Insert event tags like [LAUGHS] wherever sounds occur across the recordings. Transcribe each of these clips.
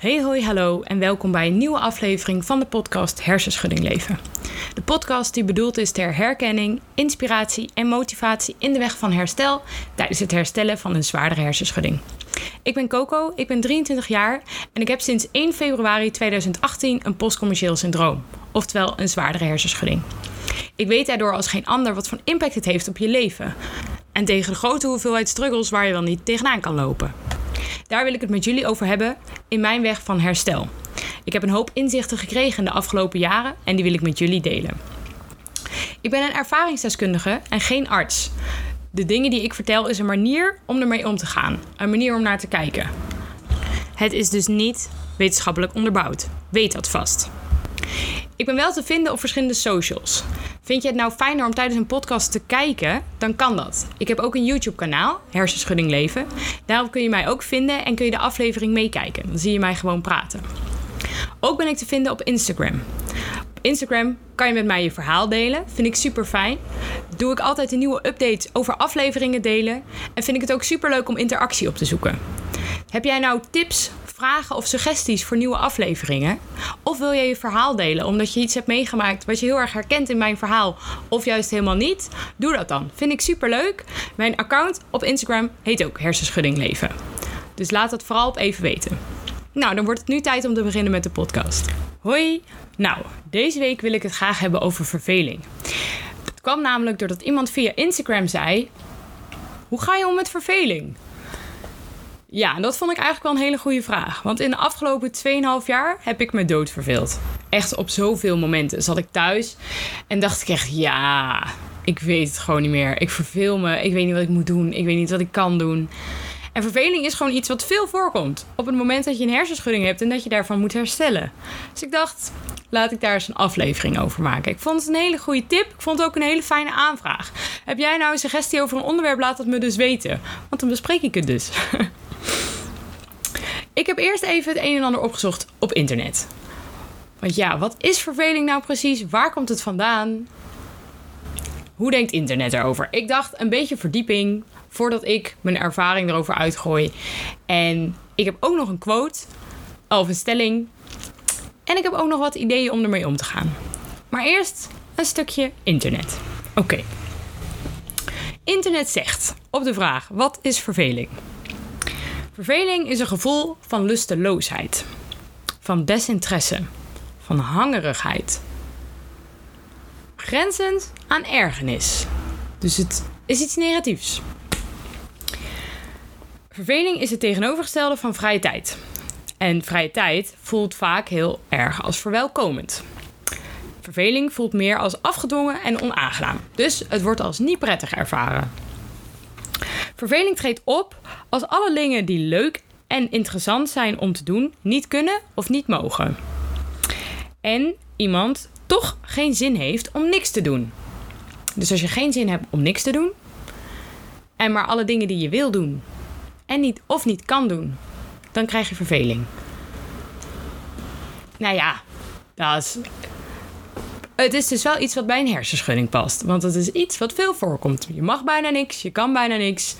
Hey hoi hallo en welkom bij een nieuwe aflevering van de podcast Hersenschudding Leven. De podcast die bedoeld is ter herkenning, inspiratie en motivatie in de weg van herstel tijdens het herstellen van een zwaardere hersenschudding. Ik ben Coco, ik ben 23 jaar en ik heb sinds 1 februari 2018 een postcommercieel syndroom, oftewel een zwaardere hersenschudding. Ik weet daardoor als geen ander wat voor impact het heeft op je leven. En tegen de grote hoeveelheid struggles waar je wel niet tegenaan kan lopen. Daar wil ik het met jullie over hebben in mijn weg van herstel. Ik heb een hoop inzichten gekregen in de afgelopen jaren en die wil ik met jullie delen. Ik ben een ervaringsdeskundige en geen arts. De dingen die ik vertel is een manier om ermee om te gaan, een manier om naar te kijken. Het is dus niet wetenschappelijk onderbouwd. Weet dat vast. Ik ben wel te vinden op verschillende socials. Vind je het nou fijner om tijdens een podcast te kijken? Dan kan dat. Ik heb ook een YouTube-kanaal, Hersenschudding Leven. Daarop kun je mij ook vinden en kun je de aflevering meekijken. Dan zie je mij gewoon praten. Ook ben ik te vinden op Instagram. Op Instagram kan je met mij je verhaal delen. Vind ik super fijn. Doe ik altijd een nieuwe updates over afleveringen delen. En vind ik het ook super leuk om interactie op te zoeken. Heb jij nou tips, vragen of suggesties voor nieuwe afleveringen? Of wil je je verhaal delen omdat je iets hebt meegemaakt wat je heel erg herkent in mijn verhaal of juist helemaal niet? Doe dat dan. Vind ik super leuk. Mijn account op Instagram heet ook Hersenschudding Leven. Dus laat dat vooral op even weten. Nou, dan wordt het nu tijd om te beginnen met de podcast. Hoi! Nou, deze week wil ik het graag hebben over verveling. Het kwam namelijk doordat iemand via Instagram zei: Hoe ga je om met verveling? Ja, en dat vond ik eigenlijk wel een hele goede vraag. Want in de afgelopen 2,5 jaar heb ik me dood verveeld. Echt op zoveel momenten zat ik thuis en dacht ik echt: ja, ik weet het gewoon niet meer. Ik verveel me, ik weet niet wat ik moet doen, ik weet niet wat ik kan doen. En verveling is gewoon iets wat veel voorkomt. Op het moment dat je een hersenschudding hebt en dat je daarvan moet herstellen. Dus ik dacht, laat ik daar eens een aflevering over maken. Ik vond het een hele goede tip. Ik vond het ook een hele fijne aanvraag. Heb jij nou een suggestie over een onderwerp? Laat het me dus weten. Want dan bespreek ik het dus. [LAUGHS] ik heb eerst even het een en ander opgezocht op internet. Want ja, wat is verveling nou precies? Waar komt het vandaan? Hoe denkt internet erover? Ik dacht een beetje verdieping voordat ik mijn ervaring erover uitgooi. En ik heb ook nog een quote of een stelling. En ik heb ook nog wat ideeën om ermee om te gaan. Maar eerst een stukje internet. Oké. Internet zegt op de vraag: wat is verveling? Verveling is een gevoel van lusteloosheid, van desinteresse, van hangerigheid. Grenzend aan ergernis. Dus het is iets negatiefs. Verveling is het tegenovergestelde van vrije tijd. En vrije tijd voelt vaak heel erg als verwelkomend. Verveling voelt meer als afgedwongen en onaangenaam. Dus het wordt als niet prettig ervaren. Verveling treedt op als alle dingen die leuk en interessant zijn om te doen niet kunnen of niet mogen. En iemand toch geen zin heeft om niks te doen. Dus als je geen zin hebt om niks te doen en maar alle dingen die je wil doen en niet of niet kan doen, dan krijg je verveling. Nou ja, dat is. Het is dus wel iets wat bij een hersenschudding past. Want het is iets wat veel voorkomt. Je mag bijna niks, je kan bijna niks.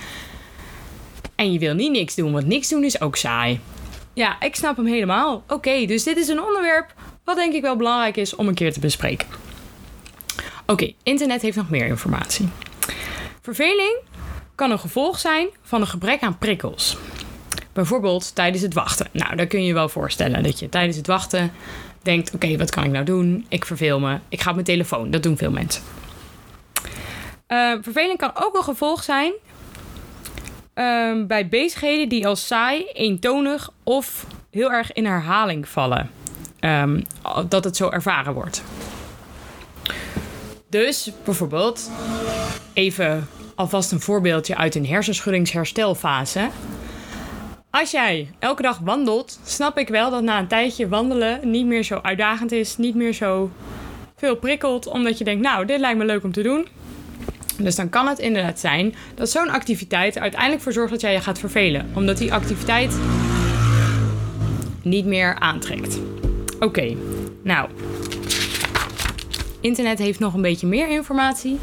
En je wil niet niks doen, want niks doen is ook saai. Ja, ik snap hem helemaal. Oké, dus dit is een onderwerp wat denk ik wel belangrijk is om een keer te bespreken. Oké, internet heeft nog meer informatie. Verveling kan een gevolg zijn van een gebrek aan prikkels. Bijvoorbeeld tijdens het wachten. Nou, daar kun je je wel voorstellen dat je tijdens het wachten denkt: oké, wat kan ik nou doen? Ik verveel me. Ik ga op mijn telefoon. Dat doen veel mensen. Uh, verveling kan ook een gevolg zijn uh, bij bezigheden die als saai, eentonig of heel erg in herhaling vallen. Um, dat het zo ervaren wordt. Dus bijvoorbeeld, even alvast een voorbeeldje uit een hersenschuddingsherstelfase. Als jij elke dag wandelt, snap ik wel dat na een tijdje wandelen niet meer zo uitdagend is, niet meer zo veel prikkelt, omdat je denkt, nou, dit lijkt me leuk om te doen. Dus dan kan het inderdaad zijn dat zo'n activiteit uiteindelijk voor zorgt dat jij je gaat vervelen, omdat die activiteit niet meer aantrekt. Oké, nou. Internet heeft nog een beetje meer informatie.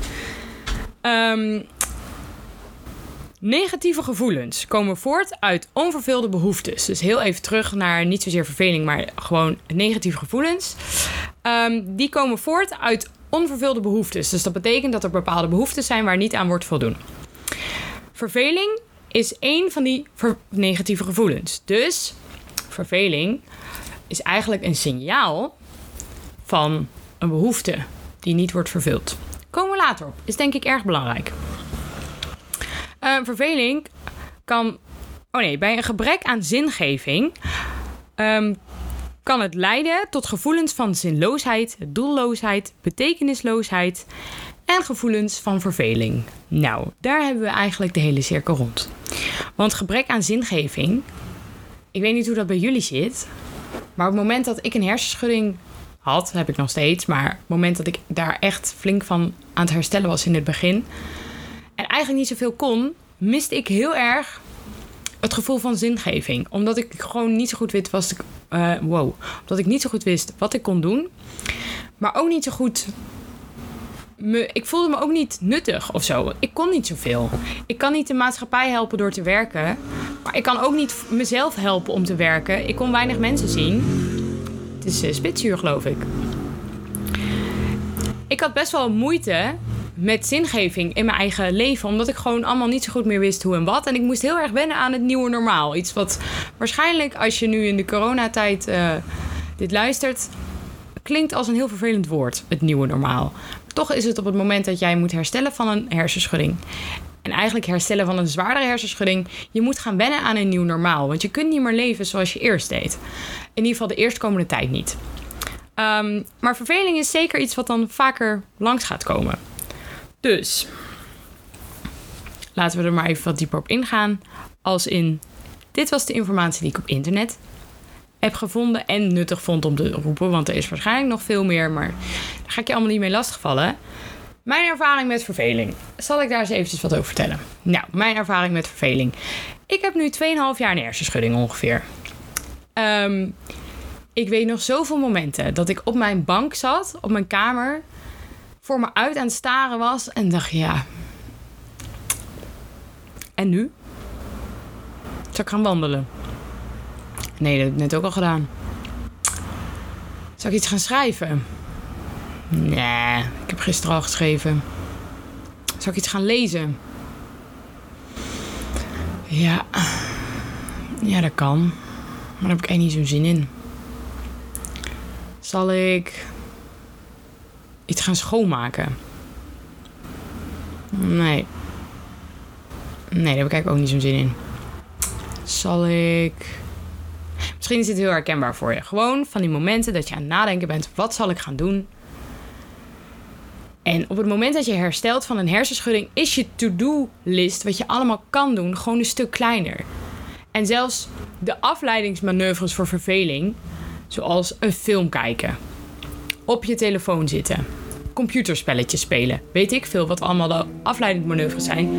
Um, Negatieve gevoelens komen voort uit onvervulde behoeftes. Dus heel even terug naar niet zozeer verveling, maar gewoon negatieve gevoelens. Ehm, die komen voort uit onvervulde behoeftes. Dus dat betekent dat er bepaalde behoeftes zijn waar niet aan wordt voldoen. Verveling is één van die negatieve gevoelens. Dus verveling is eigenlijk een signaal van een behoefte die niet wordt vervuld. Komen we later op. Is denk ik erg belangrijk. Uh, verveling kan. Oh nee, bij een gebrek aan zingeving um, kan het leiden tot gevoelens van zinloosheid, doelloosheid, betekenisloosheid en gevoelens van verveling. Nou, daar hebben we eigenlijk de hele cirkel rond. Want gebrek aan zingeving, ik weet niet hoe dat bij jullie zit, maar op het moment dat ik een hersenschudding had, heb ik nog steeds, maar op het moment dat ik daar echt flink van aan het herstellen was in het begin en eigenlijk niet zoveel kon, miste ik heel erg het gevoel van zingeving. Omdat ik gewoon niet zo goed wist wat ik. Uh, wow. Omdat ik niet zo goed wist wat ik kon doen. Maar ook niet zo goed. Me, ik voelde me ook niet nuttig of zo. Ik kon niet zoveel. Ik kan niet de maatschappij helpen door te werken. Maar ik kan ook niet mezelf helpen om te werken. Ik kon weinig mensen zien. Het is uh, spitsuur, geloof ik. Ik had best wel moeite met zingeving in mijn eigen leven. Omdat ik gewoon allemaal niet zo goed meer wist hoe en wat. En ik moest heel erg wennen aan het nieuwe normaal. Iets wat waarschijnlijk als je nu in de coronatijd uh, dit luistert... klinkt als een heel vervelend woord, het nieuwe normaal. Toch is het op het moment dat jij moet herstellen van een hersenschudding... En eigenlijk herstellen van een zwaardere hersenschudding. Je moet gaan wennen aan een nieuw normaal. Want je kunt niet meer leven zoals je eerst deed. In ieder geval de eerstkomende tijd niet. Um, maar verveling is zeker iets wat dan vaker langs gaat komen. Dus laten we er maar even wat dieper op ingaan. Als in, dit was de informatie die ik op internet heb gevonden en nuttig vond om te roepen. Want er is waarschijnlijk nog veel meer, maar daar ga ik je allemaal niet mee lastigvallen. Mijn ervaring met verveling. Zal ik daar eens eventjes wat over vertellen? Nou, mijn ervaring met verveling. Ik heb nu 2,5 jaar een hersenschudding ongeveer. Um, ik weet nog zoveel momenten dat ik op mijn bank zat, op mijn kamer voor me uit aan het staren was. En dacht, ja. En nu? Zal ik gaan wandelen? Nee, dat heb ik net ook al gedaan. Zal ik iets gaan schrijven? Nee, ik heb gisteren al geschreven. Zal ik iets gaan lezen? Ja. Ja, dat kan. Maar daar heb ik eigenlijk niet zo'n zin in. Zal ik iets gaan schoonmaken. Nee. Nee, daar heb ik ook niet zo'n zin in. Zal ik. Misschien is dit heel herkenbaar voor je. Gewoon van die momenten dat je aan het nadenken bent: wat zal ik gaan doen? En op het moment dat je herstelt van een hersenschudding, is je to-do-list, wat je allemaal kan doen, gewoon een stuk kleiner. En zelfs de afleidingsmanoeuvres voor verveling, zoals een film kijken op je telefoon zitten. Computerspelletjes spelen. Weet ik veel wat allemaal de afleidingsmanoeuvres zijn.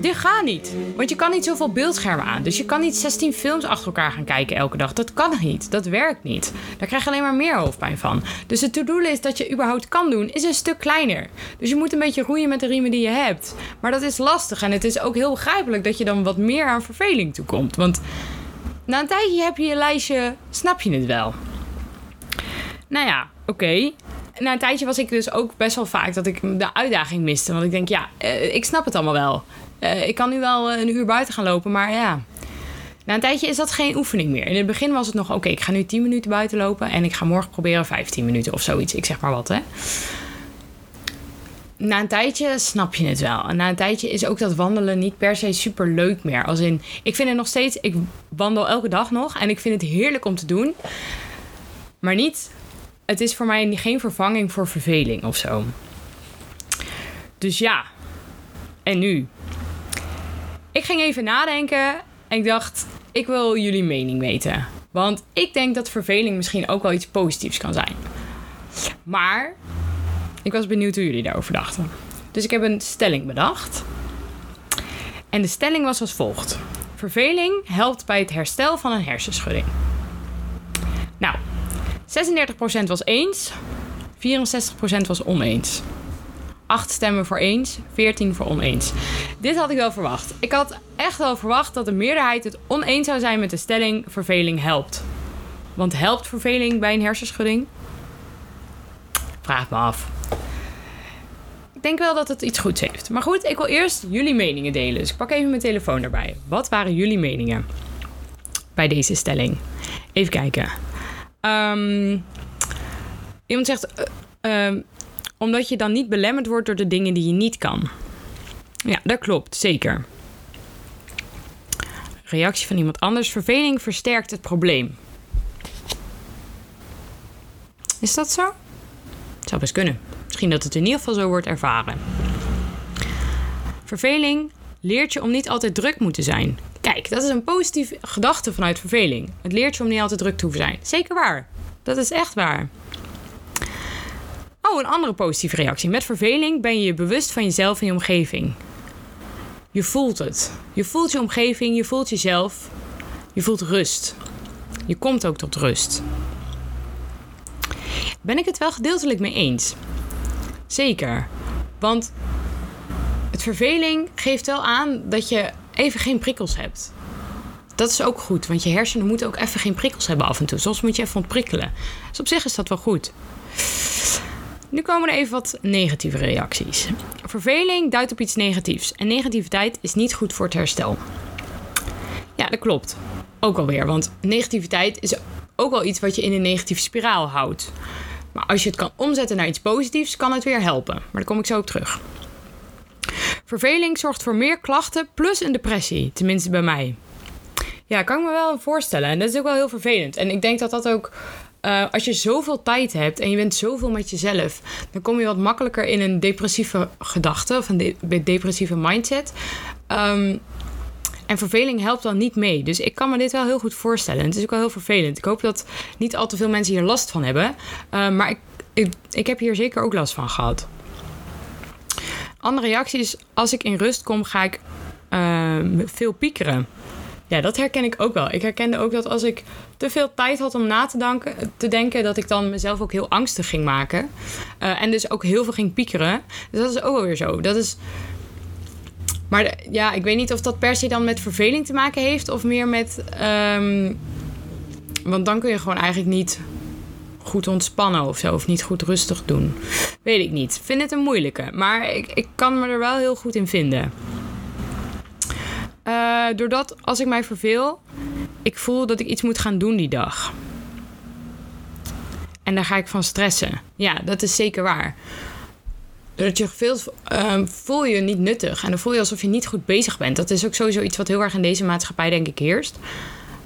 Dit gaat niet. Want je kan niet zoveel beeldschermen aan. Dus je kan niet 16 films achter elkaar gaan kijken elke dag. Dat kan niet. Dat werkt niet. Daar krijg je alleen maar meer hoofdpijn van. Dus de to-do-list dat je überhaupt kan doen, is een stuk kleiner. Dus je moet een beetje roeien met de riemen die je hebt. Maar dat is lastig. En het is ook heel begrijpelijk dat je dan wat meer aan verveling toekomt. Want na een tijdje heb je je lijstje, snap je het wel. Nou ja, oké. Na een tijdje was ik dus ook best wel vaak dat ik de uitdaging miste. Want ik denk, ja, uh, ik snap het allemaal wel. Uh, ik kan nu wel een uur buiten gaan lopen, maar ja. Na een tijdje is dat geen oefening meer. In het begin was het nog, oké, ik ga nu 10 minuten buiten lopen en ik ga morgen proberen 15 minuten of zoiets. Ik zeg maar wat, hè. Na een tijdje snap je het wel. En na een tijdje is ook dat wandelen niet per se super leuk meer. Als in, ik vind het nog steeds, ik wandel elke dag nog en ik vind het heerlijk om te doen. Maar niet het is voor mij geen vervanging voor verveling of zo. Dus ja. En nu? Ik ging even nadenken en ik dacht, ik wil jullie mening weten. Want ik denk dat verveling misschien ook wel iets positiefs kan zijn. Maar ik was benieuwd hoe jullie daarover dachten. Dus ik heb een stelling bedacht. En de stelling was als volgt: Verveling helpt bij het herstel van een hersenschudding. Nou, 36% was eens, 64% was oneens. 8 stemmen voor eens, 14 voor oneens. Dit had ik wel verwacht. Ik had echt wel verwacht dat de meerderheid het oneens zou zijn met de stelling verveling helpt. Want helpt verveling bij een hersenschudding? Vraag me af. Ik denk wel dat het iets goeds heeft. Maar goed, ik wil eerst jullie meningen delen. Dus ik pak even mijn telefoon erbij. Wat waren jullie meningen bij deze stelling? Even kijken. Um, iemand zegt. Uh, omdat je dan niet belemmerd wordt door de dingen die je niet kan. Ja, dat klopt, zeker. Reactie van iemand anders. Verveling versterkt het probleem. Is dat zo? Het zou best kunnen. Misschien dat het in ieder geval zo wordt ervaren. Verveling leert je om niet altijd druk moeten zijn. Kijk, dat is een positieve gedachte vanuit verveling. Het leert je om niet altijd druk te hoeven zijn. Zeker waar. Dat is echt waar. Oh, een andere positieve reactie. Met verveling ben je je bewust van jezelf en je omgeving. Je voelt het. Je voelt je omgeving, je voelt jezelf. Je voelt rust. Je komt ook tot rust. Ben ik het wel gedeeltelijk mee eens? Zeker. Want het verveling geeft wel aan dat je even geen prikkels hebt. Dat is ook goed, want je hersenen moeten ook even geen prikkels hebben af en toe. Soms moet je even ontprikkelen. Dus op zich is dat wel goed. Nu komen er even wat negatieve reacties. Verveling duidt op iets negatiefs en negativiteit is niet goed voor het herstel. Ja, dat klopt. Ook alweer, want negativiteit is ook wel iets wat je in een negatieve spiraal houdt. Maar als je het kan omzetten naar iets positiefs, kan het weer helpen. Maar daar kom ik zo op terug. Verveling zorgt voor meer klachten plus een depressie, tenminste bij mij. Ja, kan ik me wel voorstellen. En dat is ook wel heel vervelend. En ik denk dat dat ook uh, als je zoveel tijd hebt en je bent zoveel met jezelf, dan kom je wat makkelijker in een depressieve gedachte of een de depressieve mindset. Um, en verveling helpt dan niet mee. Dus ik kan me dit wel heel goed voorstellen. het is ook wel heel vervelend. Ik hoop dat niet al te veel mensen hier last van hebben. Uh, maar ik, ik, ik heb hier zeker ook last van gehad. Andere reactie is: als ik in rust kom, ga ik uh, veel piekeren. Ja, dat herken ik ook wel. Ik herkende ook dat als ik te veel tijd had om na te, danken, te denken, dat ik dan mezelf ook heel angstig ging maken. Uh, en dus ook heel veel ging piekeren. Dus dat is ook wel weer zo. Dat is. Maar ja, ik weet niet of dat per se dan met verveling te maken heeft of meer met. Um, want dan kun je gewoon eigenlijk niet goed ontspannen of zo. Of niet goed rustig doen. Weet ik niet. Vind het een moeilijke. Maar ik, ik kan me er wel heel goed in vinden. Uh, doordat als ik mij verveel, ik voel dat ik iets moet gaan doen die dag. En daar ga ik van stressen. Ja, dat is zeker waar. Doordat je veel uh, voel je niet nuttig. En dan voel je alsof je niet goed bezig bent. Dat is ook sowieso iets wat heel erg in deze maatschappij, denk ik, heerst.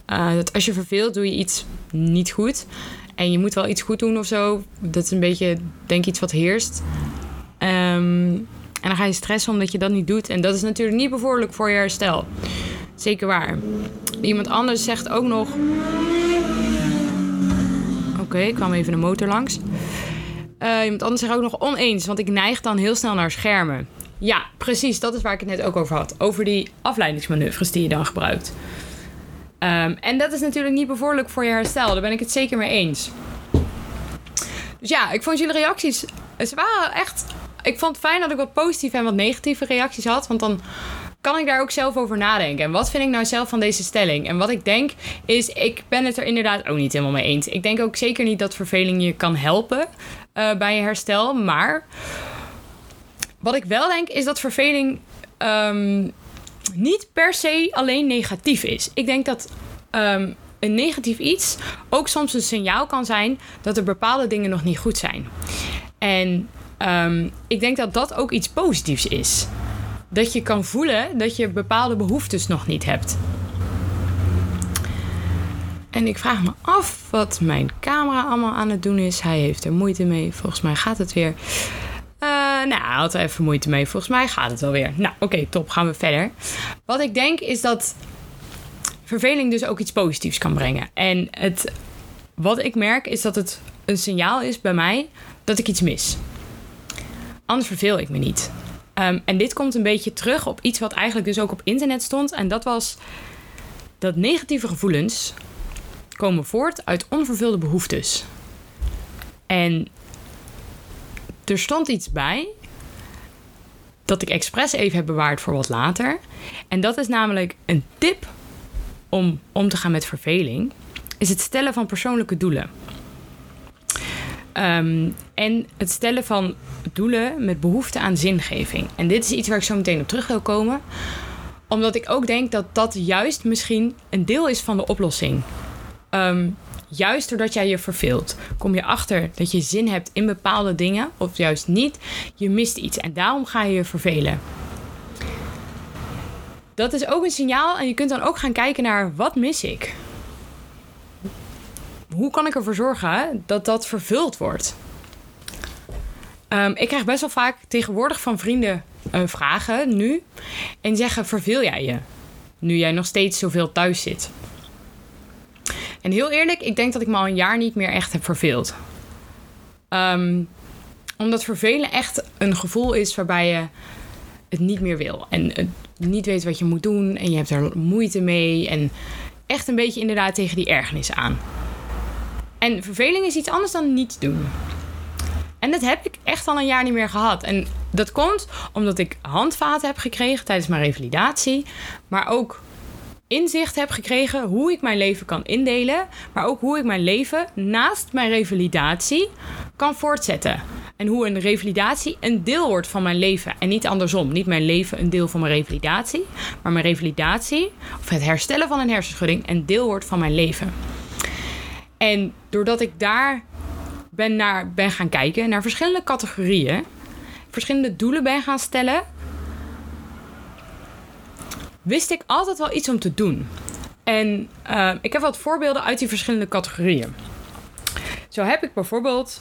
Uh, dat als je verveelt, doe je iets niet goed. En je moet wel iets goed doen of zo. Dat is een beetje, denk ik, iets wat heerst. Um, en dan ga je stressen omdat je dat niet doet. En dat is natuurlijk niet bevorderlijk voor je herstel. Zeker waar. Iemand anders zegt ook nog. Oké, okay, kwam even een motor langs. Uh, iemand anders zegt ook nog oneens, want ik neig dan heel snel naar schermen. Ja, precies, dat is waar ik het net ook over had. Over die afleidingsmanoeuvres die je dan gebruikt. Um, en dat is natuurlijk niet bevorderlijk voor je herstel. Daar ben ik het zeker mee eens. Dus ja, ik vond jullie reacties. Ze waren echt ik vond het fijn dat ik wat positieve en wat negatieve reacties had. Want dan kan ik daar ook zelf over nadenken. En wat vind ik nou zelf van deze stelling? En wat ik denk is, ik ben het er inderdaad ook niet helemaal mee eens. Ik denk ook zeker niet dat verveling je kan helpen uh, bij je herstel. Maar wat ik wel denk is dat verveling um, niet per se alleen negatief is. Ik denk dat um, een negatief iets ook soms een signaal kan zijn dat er bepaalde dingen nog niet goed zijn. En Um, ik denk dat dat ook iets positiefs is. Dat je kan voelen dat je bepaalde behoeftes nog niet hebt. En ik vraag me af wat mijn camera allemaal aan het doen is. Hij heeft er moeite mee. Volgens mij gaat het weer. Uh, nou, hij had er even moeite mee. Volgens mij gaat het wel weer. Nou, oké, top. Gaan we verder. Wat ik denk is dat verveling dus ook iets positiefs kan brengen. En het, wat ik merk is dat het een signaal is bij mij dat ik iets mis. Anders verveel ik me niet. Um, en dit komt een beetje terug op iets wat eigenlijk dus ook op internet stond. En dat was dat negatieve gevoelens komen voort uit onvervulde behoeftes. En er stond iets bij dat ik expres even heb bewaard voor wat later. En dat is namelijk een tip om om te gaan met verveling. Is het stellen van persoonlijke doelen. Ehm, en het stellen van doelen met behoefte aan zingeving. En dit is iets waar ik zo meteen op terug wil komen. Omdat ik ook denk dat dat juist misschien een deel is van de oplossing. Ehm, juist doordat jij je verveelt, kom je achter dat je zin hebt in bepaalde dingen, of juist niet. Je mist iets en daarom ga je je vervelen. Dat is ook een signaal en je kunt dan ook gaan kijken naar wat mis ik. Hoe kan ik ervoor zorgen dat dat vervuld wordt? Um, ik krijg best wel vaak tegenwoordig van vrienden uh, vragen nu en zeggen: verveel jij je? Nu jij nog steeds zoveel thuis zit. En heel eerlijk, ik denk dat ik me al een jaar niet meer echt heb verveeld. Um, omdat vervelen echt een gevoel is waarbij je het niet meer wil. En niet weet wat je moet doen. En je hebt er moeite mee. En echt een beetje inderdaad tegen die ergernis aan. En verveling is iets anders dan niets doen. En dat heb ik echt al een jaar niet meer gehad. En dat komt omdat ik handvaten heb gekregen tijdens mijn revalidatie. Maar ook inzicht heb gekregen hoe ik mijn leven kan indelen. Maar ook hoe ik mijn leven naast mijn revalidatie kan voortzetten. En hoe een revalidatie een deel wordt van mijn leven. En niet andersom. Niet mijn leven een deel van mijn revalidatie. Maar mijn revalidatie, of het herstellen van een hersenschudding, een deel wordt van mijn leven. En doordat ik daar ben, naar, ben gaan kijken naar verschillende categorieën, verschillende doelen ben gaan stellen, wist ik altijd wel iets om te doen. En uh, ik heb wat voorbeelden uit die verschillende categorieën. Zo heb ik bijvoorbeeld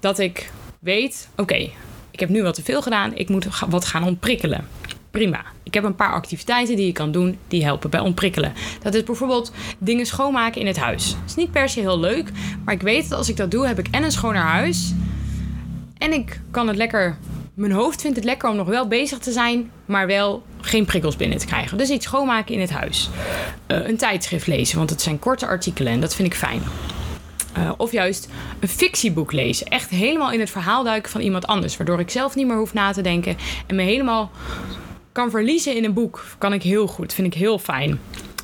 dat ik weet: oké, ik heb nu wat te veel gedaan, ik moet wat gaan ontprikkelen. Prima. Ik heb een paar activiteiten die je kan doen die helpen bij ontprikkelen. Dat is bijvoorbeeld dingen schoonmaken in het huis. Is niet per se heel leuk, maar ik weet dat als ik dat doe, heb ik en een schoner huis. En ik kan het lekker. Mijn hoofd vindt het lekker om nog wel bezig te zijn, maar wel geen prikkels binnen te krijgen. Dus iets schoonmaken in het huis. Uh, een tijdschrift lezen, want het zijn korte artikelen en dat vind ik fijn. Uh, of juist een fictieboek lezen. Echt helemaal in het verhaal duiken van iemand anders. Waardoor ik zelf niet meer hoef na te denken. En me helemaal kan verliezen in een boek. Kan ik heel goed. Vind ik heel fijn.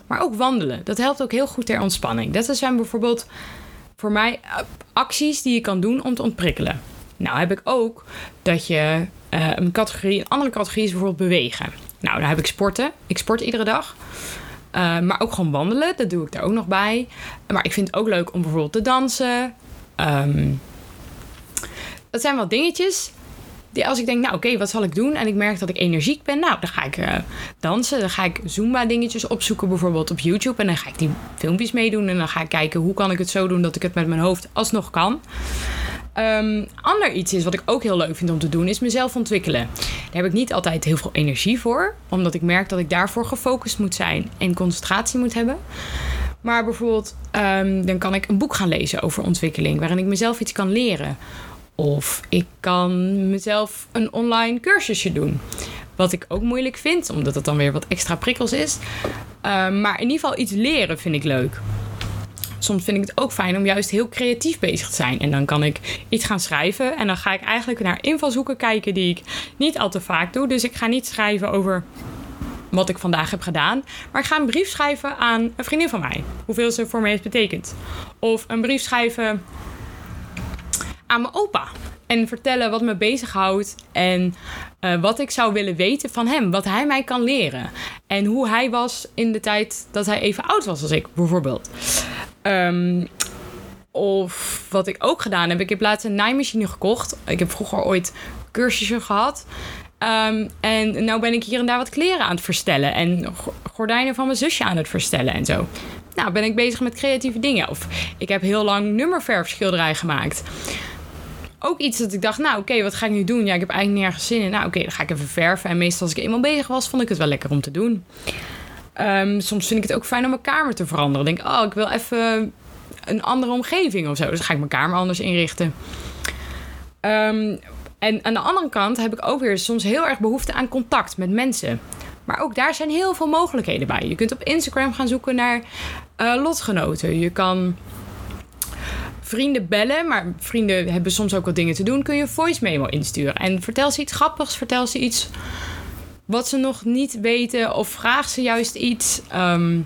Maar ook wandelen. Dat helpt ook heel goed ter ontspanning. Dat zijn bijvoorbeeld voor mij eh, acties die je kan doen om te ontprikkelen. Nou heb ik ook dat je een categorie, een andere categorie is bijvoorbeeld bewegen. Nou, daar heb ik sporten. Ik sport iedere dag. Uh, maar ook gewoon wandelen, dat doe ik daar ook nog bij. Maar ik vind het ook leuk om bijvoorbeeld te dansen. Um, dat zijn wel dingetjes die als ik denk, nou oké, wat zal ik doen? En ik merk dat ik energiek ben, nou dan ga ik uh, dansen. Dan ga ik Zumba dingetjes opzoeken bijvoorbeeld op YouTube. En dan ga ik die filmpjes meedoen. En dan ga ik kijken hoe kan ik het zo doen dat ik het met mijn hoofd alsnog kan. Um, ander iets is wat ik ook heel leuk vind om te doen, is mezelf ontwikkelen. Daar heb ik niet altijd heel veel energie voor, omdat ik merk dat ik daarvoor gefocust moet zijn en concentratie moet hebben. Maar bijvoorbeeld, um, dan kan ik een boek gaan lezen over ontwikkeling, waarin ik mezelf iets kan leren. Of ik kan mezelf een online cursusje doen. Wat ik ook moeilijk vind, omdat het dan weer wat extra prikkels is. Um, maar in ieder geval iets leren vind ik leuk soms vind ik het ook fijn om juist heel creatief bezig te zijn. En dan kan ik iets gaan schrijven. En dan ga ik eigenlijk naar invalshoeken kijken die ik niet al te vaak doe. Dus ik ga niet schrijven over wat ik vandaag heb gedaan. Maar ik ga een brief schrijven aan een vriendin van mij. Hoeveel ze voor mij heeft betekend. Of een brief schrijven aan mijn opa. En vertellen wat me bezighoudt. En uh, wat ik zou willen weten van hem. Wat hij mij kan leren. En hoe hij was in de tijd dat hij even oud was als ik, bijvoorbeeld. Um, of wat ik ook gedaan heb, ik heb laatst een naaimachine gekocht. Ik heb vroeger ooit cursussen gehad. Um, en nu ben ik hier en daar wat kleren aan het verstellen. En gordijnen van mijn zusje aan het verstellen en zo. Nou, ben ik bezig met creatieve dingen. Of ik heb heel lang nummerverfschilderij gemaakt. Ook iets dat ik dacht, nou oké, wat ga ik nu doen? Ja, ik heb eigenlijk nergens zin in. Nou oké, dan ga ik even verven. En meestal als ik eenmaal bezig was, vond ik het wel lekker om te doen. Um, soms vind ik het ook fijn om mijn kamer te veranderen. denk, oh, ik wil even een andere omgeving of zo. Dus ga ik mijn kamer anders inrichten. Um, en aan de andere kant heb ik ook weer soms heel erg behoefte aan contact met mensen. Maar ook daar zijn heel veel mogelijkheden bij. Je kunt op Instagram gaan zoeken naar uh, lotgenoten. Je kan vrienden bellen, maar vrienden hebben soms ook wat dingen te doen, kun je voice memo insturen. En vertel ze iets grappigs, vertel ze iets wat ze nog niet weten of vraag ze juist iets. Ehm,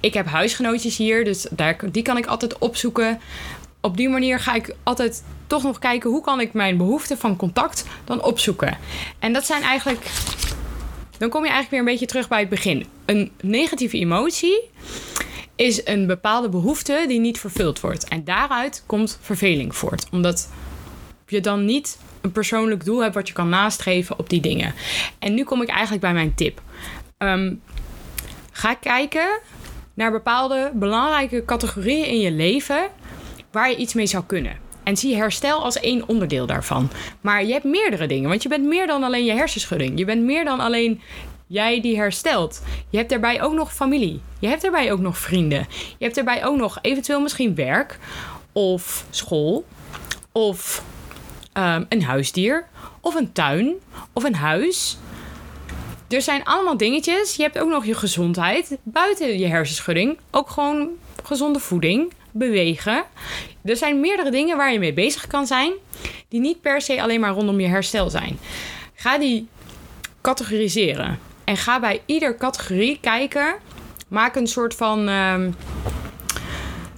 ik heb huisgenootjes hier, dus daar, die kan ik altijd opzoeken. Op die manier ga ik altijd toch nog kijken hoe kan ik mijn behoefte van contact dan opzoeken. En dat zijn eigenlijk. Dan kom je eigenlijk weer een beetje terug bij het begin. Een negatieve emotie is een bepaalde behoefte die niet vervuld wordt. En daaruit komt verveling voort. Omdat je dan niet een persoonlijk doel hebt wat je kan nastreven op die dingen. En nu kom ik eigenlijk bij mijn tip. Um, ga kijken naar bepaalde belangrijke categorieën in je leven waar je iets mee zou kunnen. En zie herstel als één onderdeel daarvan. Maar je hebt meerdere dingen, want je bent meer dan alleen je hersenschudding. Je bent meer dan alleen jij die herstelt. Je hebt daarbij ook nog familie. Je hebt daarbij ook nog vrienden. Je hebt daarbij ook nog eventueel misschien werk of school of um, een huisdier of een tuin of een huis. Er zijn allemaal dingetjes. Je hebt ook nog je gezondheid buiten je hersenschudding. Ook gewoon gezonde voeding, bewegen. Er zijn meerdere dingen waar je mee bezig kan zijn, die niet per se alleen maar rondom je herstel zijn. Ga die categoriseren. En ga bij ieder categorie kijken. Maak een soort van. Uh,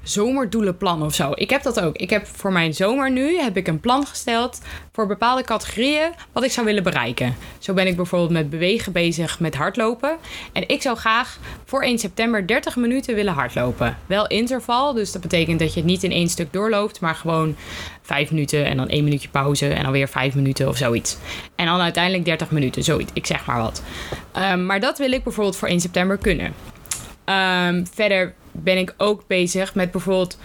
zomerdoelenplan of zo. Ik heb dat ook. Ik heb voor mijn zomer nu heb ik een plan gesteld voor bepaalde categorieën wat ik zou willen bereiken. Zo ben ik bijvoorbeeld met bewegen bezig met hardlopen. En ik zou graag voor 1 september 30 minuten willen hardlopen. Wel interval, dus dat betekent dat je het niet in één stuk doorloopt, maar gewoon 5 minuten en dan 1 minuutje pauze en dan weer 5 minuten of zoiets. En dan uiteindelijk 30 minuten, zoiets. Ik zeg maar wat. Um, maar dat wil ik bijvoorbeeld voor 1 september kunnen. Um, verder ben ik ook bezig met bijvoorbeeld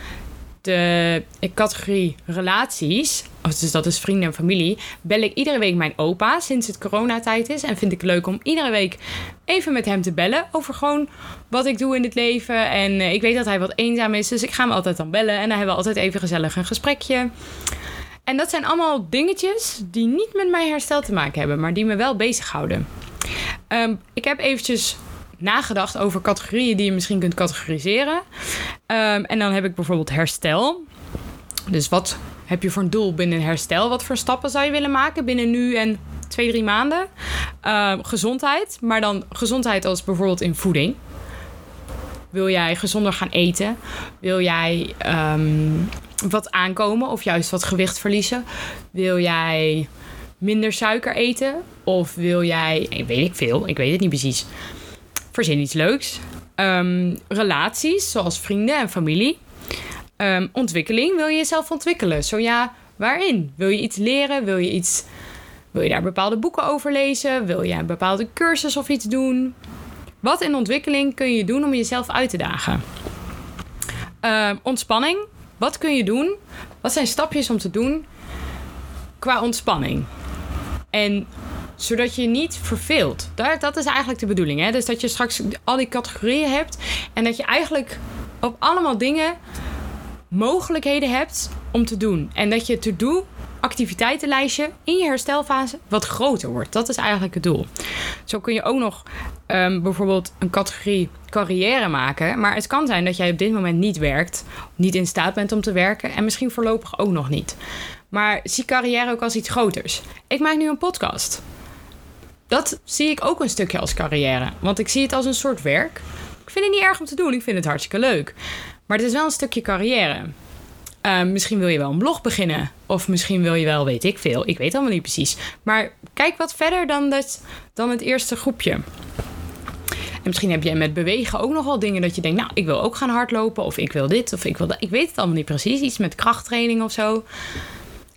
de categorie relaties. Dus dat is vrienden en familie. Bel ik iedere week mijn opa sinds het coronatijd is. En vind ik leuk om iedere week even met hem te bellen. Over gewoon wat ik doe in het leven. En eh, ik weet dat hij wat eenzaam is. Dus ik ga hem altijd dan bellen. En dan hebben we altijd even gezellig een gesprekje. En dat zijn allemaal dingetjes die niet met mijn herstel te maken hebben. Maar die me wel bezighouden. Um, ik heb eventjes nagedacht over categorieën die je misschien kunt categoriseren. Um, en dan heb ik bijvoorbeeld herstel. Dus wat heb je voor een doel binnen herstel? Wat voor stappen zou je willen maken binnen nu en twee, drie maanden? Um, gezondheid, maar dan gezondheid als bijvoorbeeld in voeding. Wil jij gezonder gaan eten? Wil jij um, wat aankomen of juist wat gewicht verliezen? Wil jij minder suiker eten? Of wil jij, weet ik veel, ik weet het niet precies. Verzin iets leuks. Um, relaties, zoals vrienden en familie. Um, ontwikkeling, wil je jezelf ontwikkelen? Zo ja, waarin? Wil je iets leren? Wil je iets... Wil je daar bepaalde boeken over lezen? Wil je een bepaalde cursus of iets doen? Wat in ontwikkeling kun je doen om jezelf uit te dagen? Uh, ontspanning. Wat kun je doen? Wat zijn stapjes om te doen qua ontspanning? En zodat je niet verveelt. Dat, dat is eigenlijk de bedoeling. Hè? Dus dat je straks al die categorieën hebt en dat je eigenlijk op allemaal dingen mogelijkheden hebt om te doen. En dat je to-do activiteitenlijstje in je herstelfase wat groter wordt. Dat is eigenlijk het doel. Zo kun je ook nog um, bijvoorbeeld een categorie carrière maken. Maar het kan zijn dat jij op dit moment niet werkt, niet in staat bent om te werken en misschien voorlopig ook nog niet. Maar zie carrière ook als iets groters. Ik maak nu een podcast dat zie ik ook een stukje als carrière. Want ik zie het als een soort werk. Ik vind het niet erg om te doen. Ik vind het hartstikke leuk. Maar het is wel een stukje carrière. Uh, misschien wil je wel een blog beginnen. Of misschien wil je wel, weet ik veel. Ik weet allemaal niet precies. Maar kijk wat verder dan, dat, dan het eerste groepje. En misschien heb je met bewegen ook nog wel dingen dat je denkt... nou, ik wil ook gaan hardlopen. Of ik wil dit, of ik wil dat. Ik weet het allemaal niet precies. Iets met krachttraining of zo.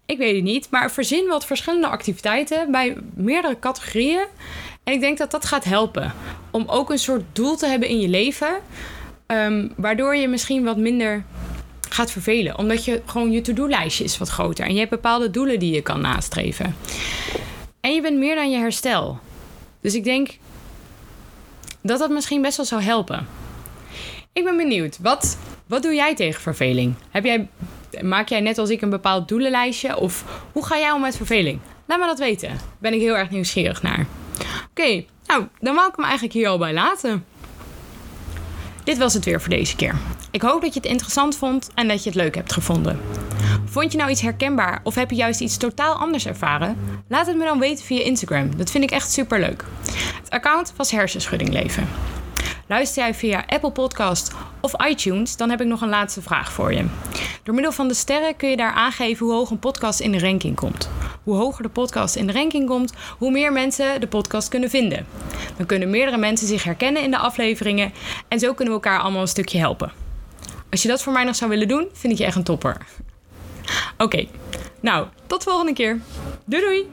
Ik weet het niet, maar verzin wat verschillende activiteiten bij meerdere categorieën. En ik denk dat dat gaat helpen om ook een soort doel te hebben in je leven, um, waardoor je misschien wat minder gaat vervelen. Omdat je gewoon je to-do-lijstje is wat groter en je hebt bepaalde doelen die je kan nastreven. En je bent meer dan je herstel. Dus ik denk dat dat misschien best wel zou helpen. Ik ben benieuwd, wat, wat doe jij tegen verveling? Heb jij maak jij net als ik een bepaald doelenlijstje? Of hoe ga jij om met verveling? Laat me dat weten. Ben ik heel erg nieuwsgierig naar. Oké, nou, dan wou ik hem eigenlijk hier al bij laten. Dit was het weer voor deze keer. Ik hoop dat je het interessant vond en dat je het leuk hebt gevonden. Vond je nou iets herkenbaar of heb je juist iets totaal anders ervaren? Laat het me dan weten via Instagram. Dat vind ik echt super leuk. Het account was Hersenschudding Leven. Luister jij via Apple Podcast of iTunes, dan heb ik nog een laatste vraag voor je. Door middel van de sterren kun je daar aangeven hoe hoog een podcast in de ranking komt. Hoe hoger de podcast in de ranking komt, hoe meer mensen de podcast kunnen vinden. Dan kunnen meerdere mensen zich herkennen in de afleveringen en zo kunnen we elkaar allemaal een stukje helpen. Als je dat voor mij nog zou willen doen, vind ik je echt een topper. Oké, nou, tot volgende keer. Doei doei!